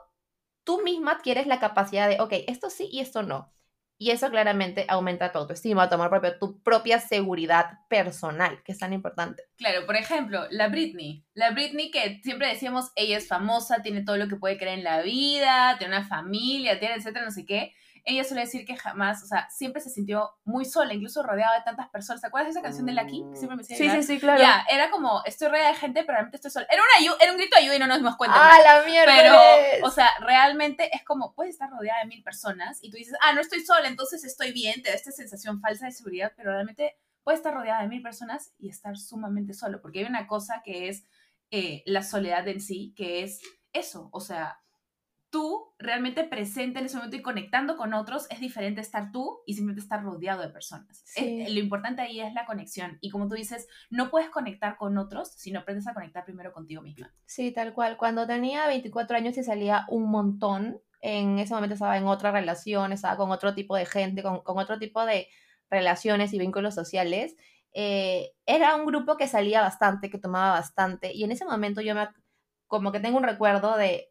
tú misma adquieres la capacidad de, ok, esto sí y esto no. Y eso claramente aumenta tu autoestima, tu amor propio, tu propia seguridad personal, que es tan importante. Claro, por ejemplo, la Britney. La Britney que siempre decíamos, ella es famosa, tiene todo lo que puede creer en la vida, tiene una familia, tiene etcétera, no sé qué. Ella suele decir que jamás, o sea, siempre se sintió muy sola, incluso rodeada de tantas personas. ¿Te acuerdas de esa canción de Lucky? Que siempre me decía llorar? sí, claro. Ya, era como, estoy rodeada de gente, pero realmente estoy sola. Era, una, era un grito de ayuda y no nos dimos cuenta. ¡Ah, la mierda! Pero, o sea, realmente es como, puedes estar rodeada de mil personas y tú dices, ah, no estoy sola, entonces estoy bien, te da esta sensación falsa de seguridad, pero realmente puedes estar rodeada de mil personas y estar sumamente solo, porque hay una cosa que es eh, la soledad en sí, que es eso, o sea, tú realmente presente en ese momento y conectando con otros, es diferente estar tú y simplemente estar rodeado de personas. lo importante ahí es la conexión. Y como tú dices, no puedes conectar con otros si no aprendes a conectar primero contigo misma. Sí, tal cual. Cuando tenía 24 años y salía un montón, en ese momento estaba en otra relación, estaba con otro tipo de gente, con, otro tipo de relaciones y vínculos sociales. Eh, era un grupo que salía bastante, que tomaba bastante. Y en ese momento yo me, como que tengo un recuerdo de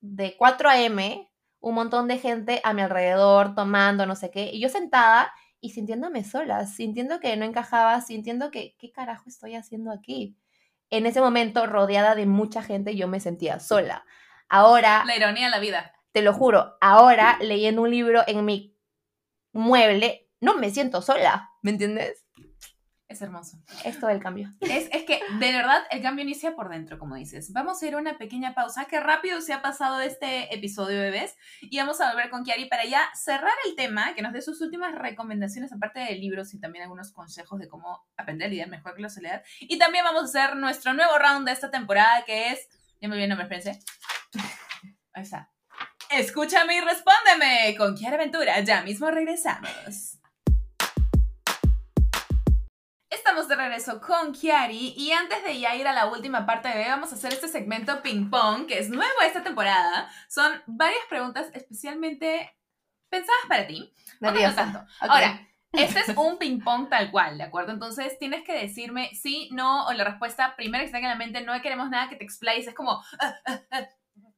de 4 a.m., un montón de gente a mi alrededor tomando, no sé qué, y yo sentada y sintiéndome sola, sintiendo que no encajaba, sintiendo que, ¿qué carajo estoy haciendo aquí? En ese momento, rodeada de mucha gente, yo me sentía sola. Ahora... La ironía de la vida. Te lo juro, ahora leyendo un libro en mi mueble, no me siento sola, ¿me entiendes? Es hermoso. Es todo el cambio. Es, es, que, de verdad, el cambio inicia por dentro, como dices. Vamos a ir a una pequeña pausa. Qué rápido se ha pasado este episodio, bebés. Y vamos a volver con Kiari para ya cerrar el tema, que nos dé sus últimas recomendaciones, aparte de libros y también algunos consejos de cómo aprender a lidiar mejor con la soledad. Y también vamos a hacer nuestro nuevo round de esta temporada, que es... Ya me olvidé el nombre, espérense. Ahí está. Escúchame y respóndeme con Kiara Aventura. Ya mismo regresamos. Estamos de regreso con Kiari y antes de ya ir a la última parte de hoy vamos a hacer este segmento ping pong que es nuevo esta temporada. Son varias preguntas especialmente pensadas para ti. No tanto. Ahora, este es un ping pong tal cual, ¿de acuerdo? Entonces tienes que decirme sí, no o la respuesta primera que tenga en la mente. No queremos nada que te explayes, es como... Ah, ah, ah".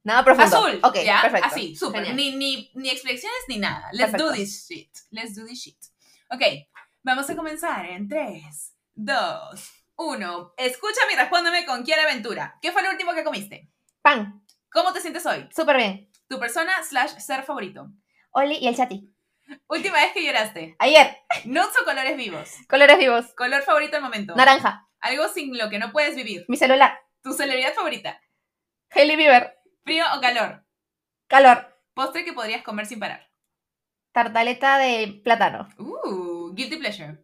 Nada profundo. Azul. Ok, perfecto. Así, súper. Ni, ni, ni, explicaciones ni nada. Let's do this shit. Let's do this shit. Ok, Vamos a comenzar en 3, 2, 1. Escúchame y respóndeme con quién Aventura. ¿Qué fue lo último que comiste? Pan. ¿Cómo te sientes hoy? Súper bien. ¿Tu persona slash ser favorito? Oli y el chati. Última vez que lloraste. Ayer. ¿Nudes o colores vivos? Colores vivos. ¿Color favorito del momento? Naranja. Algo sin lo que no puedes vivir. Mi celular. ¿Tu celebridad favorita? Hailey Bieber. ¿Frío o calor? Calor. ¿Postre que podrías comer sin parar? Tartaleta de plátano. Uh, guilty pleasure.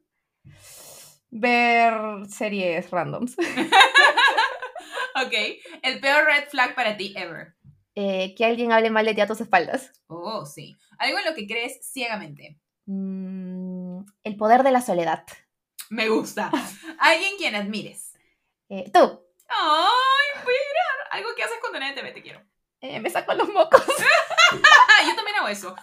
Ver series randoms. (laughs) ok. El peor red flag para ti ever. Eh, que alguien hable mal de ti a tus espaldas. Oh, sí. Algo en lo que crees ciegamente. Mm, el poder de la soledad. Me gusta. (laughs) alguien quien admires. Eh, tú. Ay, voy a llorar. Algo que haces cuando nadie te ve, te quiero. Eh, me saco los mocos. (laughs) Yo también hago eso.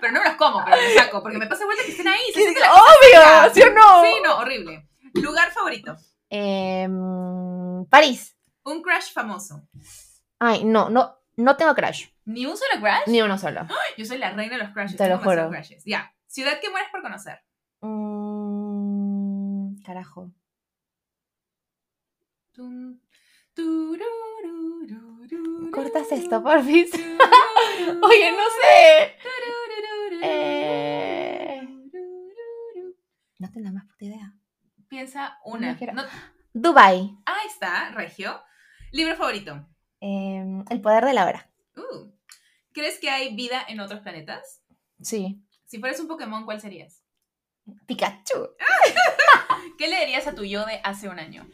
Pero no me los como, pero me saco, porque me pasa vuelta que estén ahí. ¡Obvio! ¿Sí o no? Sí, no, horrible. ¿Lugar favorito? Em, París. ¿Un crush famoso? Ay, no, no, no tengo crush. ¿Ni un solo crush? Ni uno solo. Yo soy la reina de los crushes. Te lo juro. Ya. ¿Ciudad que mueres por conocer? Mm, carajo. Cortas esto, porfis. (laughs) Oye, no sé. Eh... No tengo más puta idea. Piensa una. Dubai. Ahí está, Regio. ¿Libro favorito? Em, el poder de la hora. Uh. ¿Crees que hay vida en otros planetas? Sí. Si fueras un Pokémon, ¿cuál serías? Pikachu. (laughs) ¿Qué le dirías a tu yo de hace un año?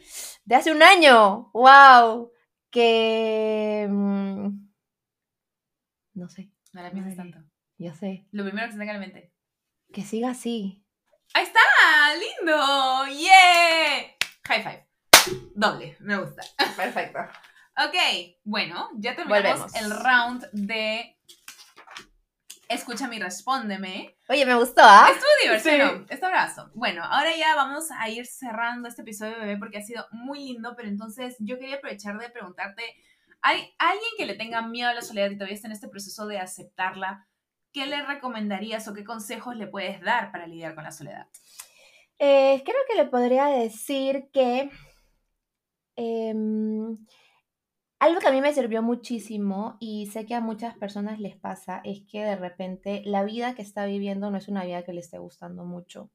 De hace un año. ¡Wow! Que. Mm, no sé. No la piensas tanto. Ya sé. Lo primero que se tenga en mente. Que siga así. ¡Ahí está! ¡Lindo! ¡Yeah! High five. Doble, me gusta. (laughs) Perfecto. ok, bueno, ya terminamos el round de Escúchame y respóndeme. Oye, me gustó, ¿ah? Estuvo divertido. Este abrazo. Bueno, ahora ya vamos a ir cerrando este episodio, bebé, porque ha sido muy lindo, pero entonces yo quería aprovechar de preguntarte, ¿hay alguien que le tenga miedo a la soledad y todavía está en este proceso de aceptarla? ¿Qué le recomendarías o qué consejos le puedes dar para lidiar con la soledad? Eh, creo que le podría decir que... Em, algo que a mí me sirvió muchísimo y sé que a muchas personas les pasa es que de repente la vida que está viviendo no es una vida que le esté gustando mucho.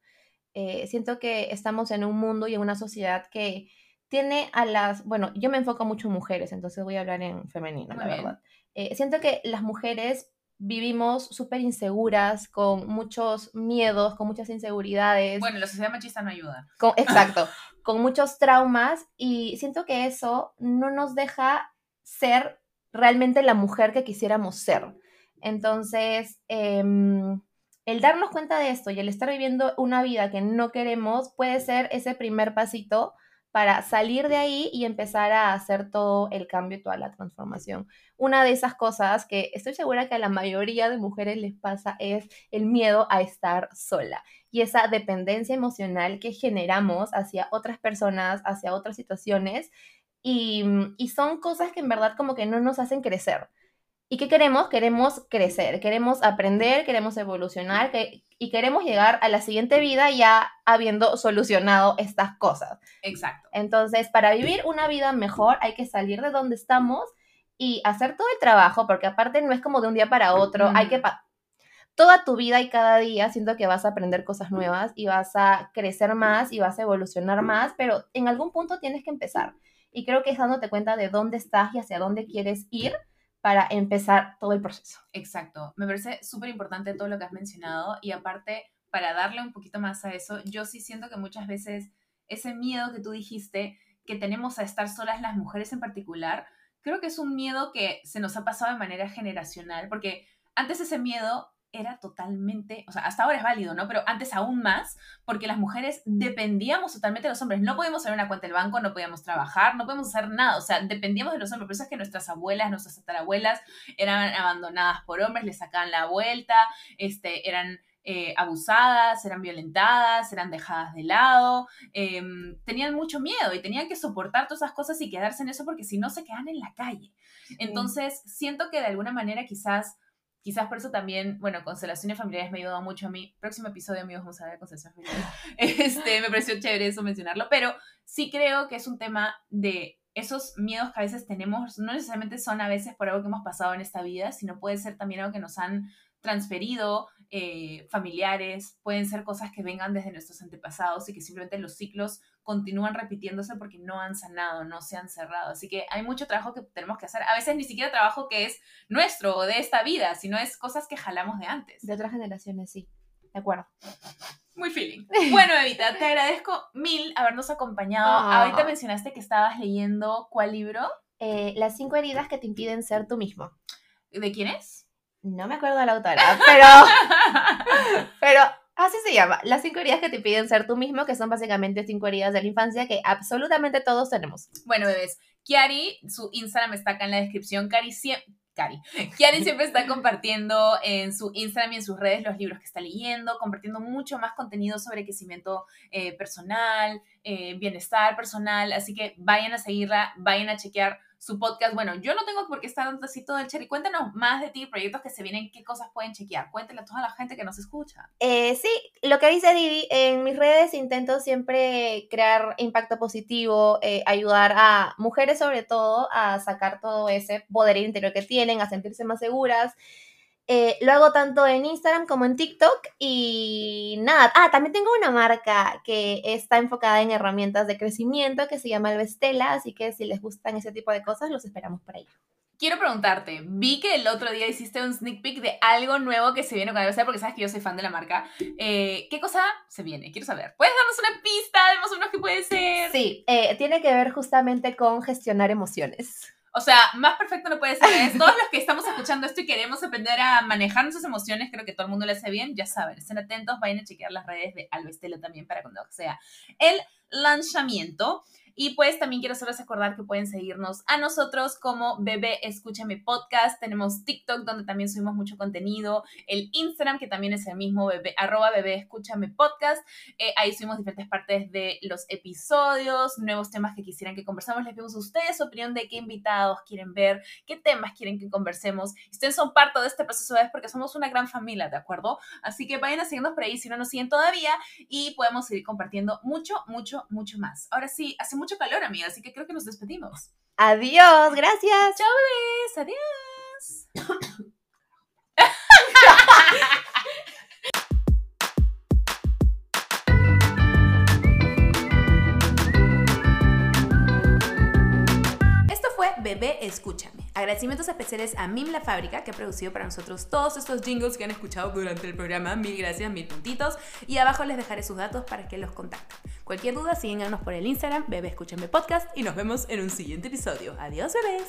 Eh, siento que estamos en un mundo y en una sociedad que tiene a las, bueno, yo me enfoco mucho en mujeres, entonces voy a hablar en femenino, la verdad. Eh, siento que las mujeres vivimos súper inseguras, con muchos miedos, con muchas inseguridades. Bueno, la sociedad machista no ayuda. (laughs) exacto, con muchos traumas y siento que eso no nos deja ser realmente la mujer que quisiéramos ser. Entonces, em, el darnos cuenta de esto y el estar viviendo una vida que no queremos puede ser ese primer pasito para salir de ahí y empezar a hacer todo el cambio toda la transformación. Una de esas cosas que estoy segura que a la mayoría de mujeres les pasa es el miedo a estar sola y esa dependencia emocional que generamos hacia otras personas, hacia otras situaciones y, y son cosas que en verdad como que no nos hacen crecer. ¿Y qué queremos? Queremos crecer, queremos aprender, queremos evolucionar que, y queremos llegar a la siguiente vida ya habiendo solucionado estas cosas. Exacto. Entonces, para vivir una vida mejor hay que salir de donde estamos y hacer todo el trabajo, porque aparte no es como de un día para otro, hay que... Toda tu vida y cada día siento que vas a aprender cosas nuevas y vas a crecer más y vas a evolucionar más, pero en algún punto tienes que empezar. Y creo que es dándote cuenta de dónde estás y hacia dónde quieres ir para empezar todo el proceso. Exacto, me parece súper importante todo lo que has mencionado y aparte, para darle un poquito más a eso, yo sí siento que muchas veces ese miedo que tú dijiste que tenemos a estar solas las mujeres en particular, creo que es un miedo que se nos ha pasado de manera generacional, porque antes ese miedo era totalmente, o sea, hasta ahora es válido, ¿no? Pero antes aún más, porque las mujeres dependíamos totalmente de los hombres. No podíamos hacer una cuenta del banco, no podíamos trabajar, no podíamos hacer nada, o sea, dependíamos de los hombres. Por eso es que nuestras abuelas, nuestras tatarabuelas eran abandonadas por hombres, les sacaban la vuelta, este, eran eh, abusadas, eran violentadas, eran dejadas de lado, em, tenían mucho miedo y tenían que soportar todas esas cosas y quedarse en eso porque si no se quedan en la calle. Entonces, siento que de alguna manera quizás Quizás por eso también, bueno, constelaciones familiares me ha ayudado mucho a mí. Próximo episodio, amigos, vamos a ver constelaciones familiares. (laughs) Este, me pareció chévere eso mencionarlo, pero sí creo que es un tema de esos miedos que a veces tenemos, no necesariamente son a veces por algo que hemos pasado en esta vida, sino puede ser también algo que nos han transferido eh, familiares, pueden ser cosas que vengan desde nuestros antepasados y que simplemente los ciclos continúan repitiéndose porque no han sanado, no se han cerrado. Así que hay mucho trabajo que tenemos que hacer. A veces ni siquiera trabajo que es nuestro o de esta vida, sino es cosas que jalamos de antes. De otras generaciones, sí. De acuerdo. Muy feeling. (laughs) Bueno, Evita, te agradezco mil habernos acompañado. Ah. Ahorita mencionaste que estabas leyendo cuál libro. Eh, Las cinco heridas que te impiden ser tú mismo. ¿De quién es? No me acuerdo de la autora, pero, (laughs) pero así se llama, las cinco heridas que te piden ser tú mismo, que son básicamente cinco heridas de la infancia que absolutamente todos tenemos. Bueno, bebés, Kiari, su Instagram está acá en la descripción, Cari siempre... Cari. Kiari siempre está compartiendo en su Instagram y en sus redes los libros que está leyendo, compartiendo mucho más contenido sobre crecimiento eh, personal, eh, bienestar personal, así que vayan a seguirla, vayan a chequear su podcast. Bueno, yo no tengo por qué estar dando así todo el cherry. Cuéntanos más de ti, proyectos que se vienen, qué cosas pueden chequear. Cuéntale a toda la gente que nos escucha. Eh, sí, lo que dice Didi, en mis redes intento siempre crear impacto positivo, eh, ayudar a mujeres sobre todo a sacar todo ese poder interior que tienen, a sentirse más seguras. Eh, lo hago tanto en Instagram como en TikTok y nada. Ah, también tengo una marca que está enfocada en herramientas de crecimiento que se llama Alvestela, así que si les gustan ese tipo de cosas, los esperamos por ahí. Quiero preguntarte, vi que el otro día hiciste un sneak peek de algo nuevo que se viene con Alvestela, porque sabes que yo soy fan de la marca. Eh, ¿Qué cosa se viene? Quiero saber. ¿Puedes darnos una pista de más o menos qué puede ser? Sí, eh, tiene que ver justamente con gestionar emociones. O sea, más perfecto no puede ser. Todos los que estamos escuchando esto y queremos aprender a manejar nuestras emociones, creo que todo el mundo lo hace bien, ya saben, estén atentos, vayan a chequear las redes de Alvestelo también para cuando sea el lanzamiento. Y pues también quiero hacerles recordar que pueden seguirnos a nosotros como Bebé Escúchame Podcast. Tenemos TikTok donde también subimos mucho contenido. El Instagram que también es el mismo, bebé, arroba Bebé Escúchame Podcast. Eh, ahí subimos diferentes partes de los episodios, nuevos temas que quisieran que conversamos. Les pedimos a ustedes su opinión de qué invitados quieren ver, qué temas quieren que conversemos. ustedes son parte de este proceso es porque somos una gran familia, ¿de acuerdo? Así que vayan a seguirnos por ahí si no nos siguen todavía y podemos seguir compartiendo mucho, mucho, mucho más. Ahora sí, hace mucho calor, amiga, así que creo que nos despedimos. Adiós, gracias. Chao, bebés, adiós. (coughs) Bebé Escúchame. Agradecimientos especiales a Mim La Fábrica, que ha producido para nosotros todos estos jingles que han escuchado durante el programa. Mil gracias, mil puntitos. Y abajo les dejaré sus datos para que los contacten. Cualquier duda, síganos por el Instagram, Bebé Escúchame Podcast, y nos vemos en un siguiente episodio. Adiós, bebés.